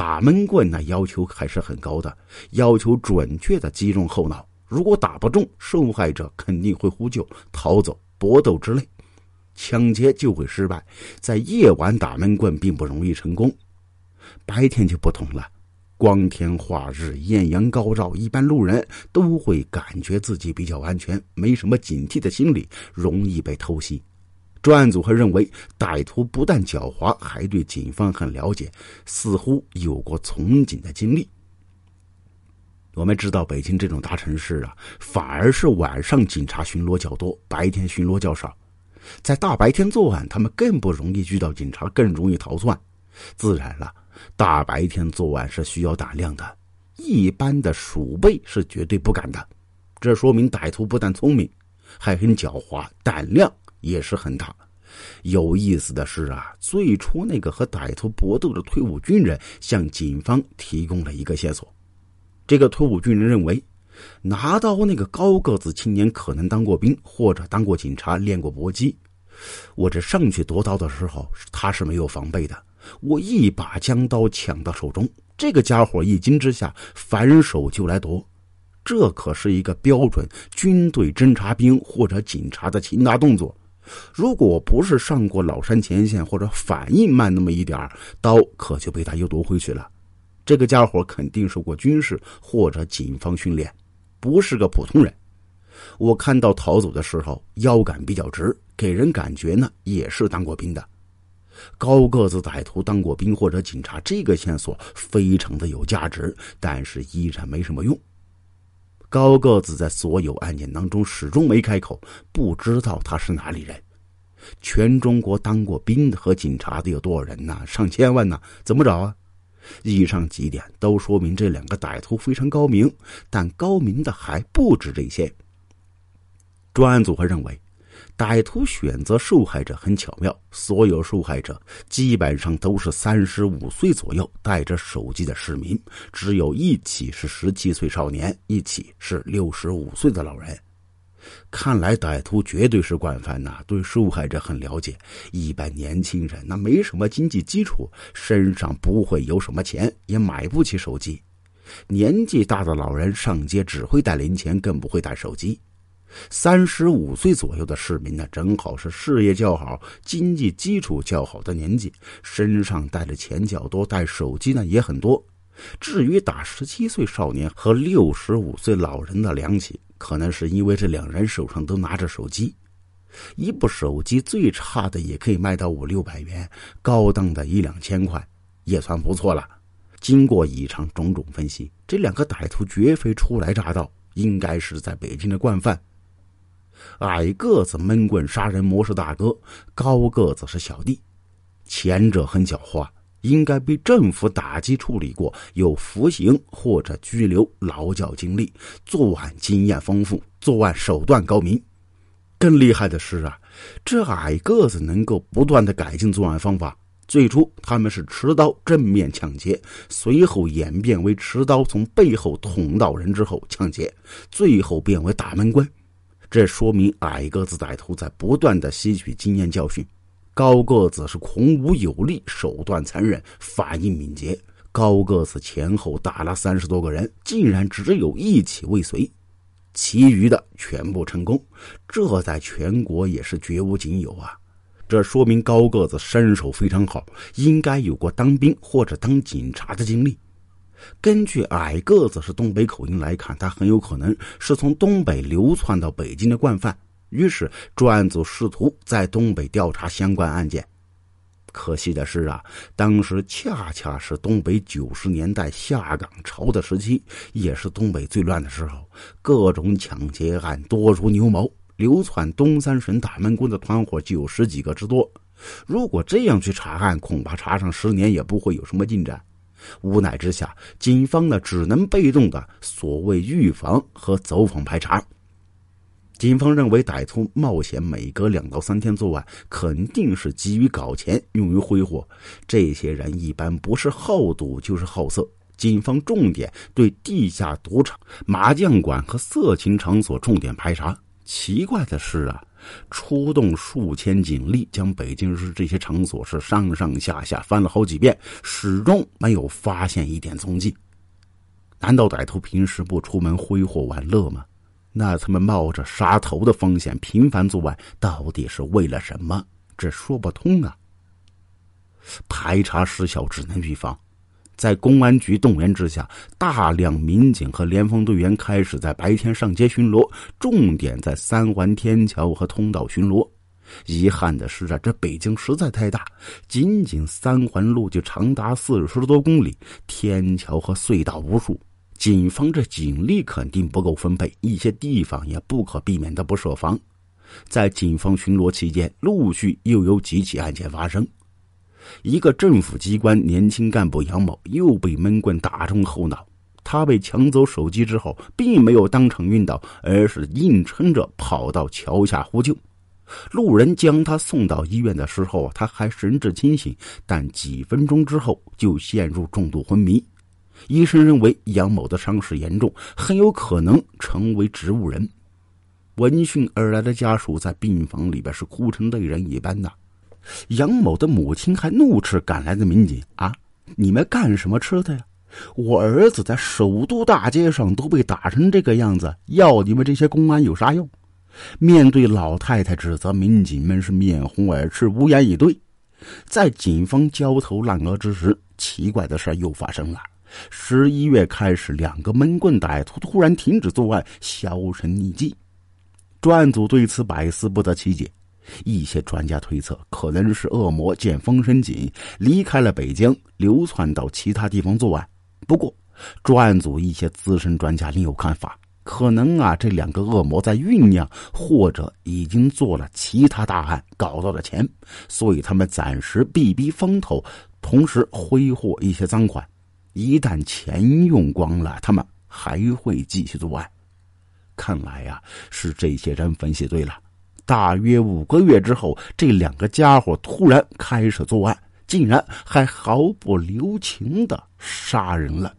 打闷棍那要求还是很高的，要求准确的击中后脑。如果打不中，受害者肯定会呼救、逃走、搏斗之类，抢劫就会失败。在夜晚打闷棍并不容易成功，白天就不同了。光天化日，艳阳高照，一般路人都会感觉自己比较安全，没什么警惕的心理，容易被偷袭。专案组还认为，歹徒不但狡猾，还对警方很了解，似乎有过从警的经历。我们知道，北京这种大城市啊，反而是晚上警察巡逻较多，白天巡逻较少。在大白天作案，他们更不容易遇到警察，更容易逃窜。自然了。大白天作案是需要胆量的，一般的鼠辈是绝对不敢的。这说明歹徒不但聪明，还很狡猾，胆量也是很大。有意思的是啊，最初那个和歹徒搏斗的退伍军人向警方提供了一个线索。这个退伍军人认为，拿刀那个高个子青年可能当过兵或者当过警察，练过搏击。我这上去夺刀的时候，他是没有防备的。我一把将刀抢到手中，这个家伙一惊之下反手就来夺，这可是一个标准军队侦察兵或者警察的擒拿动作。如果不是上过老山前线或者反应慢那么一点刀可就被他又夺回去了。这个家伙肯定受过军事或者警方训练，不是个普通人。我看到逃走的时候腰杆比较直，给人感觉呢也是当过兵的。高个子歹徒当过兵或者警察，这个线索非常的有价值，但是依然没什么用。高个子在所有案件当中始终没开口，不知道他是哪里人。全中国当过兵的和警察的有多少人呢？上千万呢？怎么找啊？以上几点都说明这两个歹徒非常高明，但高明的还不止这些。专案组还认为。歹徒选择受害者很巧妙，所有受害者基本上都是三十五岁左右带着手机的市民，只有一起是十七岁少年，一起是六十五岁的老人。看来歹徒绝对是惯犯呐，对受害者很了解。一般年轻人那没什么经济基础，身上不会有什么钱，也买不起手机。年纪大的老人上街只会带零钱，更不会带手机。三十五岁左右的市民呢，正好是事业较好、经济基础较好的年纪，身上带的钱较多，带手机呢也很多。至于打十七岁少年和六十五岁老人的两起，可能是因为这两人手上都拿着手机，一部手机最差的也可以卖到五六百元，高档的一两千块也算不错了。经过以上种种分析，这两个歹徒绝非初来乍到，应该是在北京的惯犯。矮个子闷棍杀人模式大哥，高个子是小弟。前者很狡猾，应该被政府打击处理过，有服刑或者拘留劳教经历，作案经验丰富，作案手段高明。更厉害的是啊，这矮个子能够不断的改进作案方法。最初他们是持刀正面抢劫，随后演变为持刀从背后捅到人之后抢劫，最后变为打闷棍。这说明矮个子歹徒在不断的吸取经验教训，高个子是孔武有力，手段残忍，反应敏捷。高个子前后打了三十多个人，竟然只有一起未遂，其余的全部成功。这在全国也是绝无仅有啊！这说明高个子身手非常好，应该有过当兵或者当警察的经历。根据矮个子是东北口音来看，他很有可能是从东北流窜到北京的惯犯。于是专案组试图在东北调查相关案件。可惜的是啊，当时恰恰是东北九十年代下岗潮的时期，也是东北最乱的时候，各种抢劫案多如牛毛，流窜东三省打闷棍的团伙就有十几个之多。如果这样去查案，恐怕查上十年也不会有什么进展。无奈之下，警方呢只能被动的所谓预防和走访排查。警方认为歹徒冒险每隔两到三天作案，肯定是急于搞钱，用于挥霍。这些人一般不是好赌就是好色。警方重点对地下赌场、麻将馆和色情场所重点排查。奇怪的是啊，出动数千警力，将北京市这些场所是上上下下翻了好几遍，始终没有发现一点踪迹。难道歹徒平时不出门挥霍玩乐吗？那他们冒着杀头的风险频繁作案，到底是为了什么？这说不通啊！排查失效，只能预防。在公安局动员之下，大量民警和联防队员开始在白天上街巡逻，重点在三环天桥和通道巡逻。遗憾的是啊，这北京实在太大，仅仅三环路就长达四十多公里，天桥和隧道无数。警方这警力肯定不够分配，一些地方也不可避免的不设防。在警方巡逻期间，陆续又有几起案件发生。一个政府机关年轻干部杨某又被闷棍打中后脑，他被抢走手机之后，并没有当场晕倒，而是硬撑着跑到桥下呼救。路人将他送到医院的时候，他还神志清醒，但几分钟之后就陷入重度昏迷。医生认为杨某的伤势严重，很有可能成为植物人。闻讯而来的家属在病房里边是哭成泪人一般的。杨某的母亲还怒斥赶来的民警：“啊，你们干什么吃的呀？我儿子在首都大街上都被打成这个样子，要你们这些公安有啥用？”面对老太太指责，民警们是面红耳赤，无言以对。在警方焦头烂额之时，奇怪的事又发生了：十一月开始，两个闷棍歹徒突然停止作案，销声匿迹。专案组对此百思不得其解。一些专家推测，可能是恶魔见风声紧，离开了北京，流窜到其他地方作案。不过，专案组一些资深专家另有看法，可能啊，这两个恶魔在酝酿，或者已经做了其他大案，搞到了钱，所以他们暂时避避风头，同时挥霍一些赃款。一旦钱用光了，他们还会继续作案。看来呀，是这些人分析对了。大约五个月之后，这两个家伙突然开始作案，竟然还毫不留情的杀人了。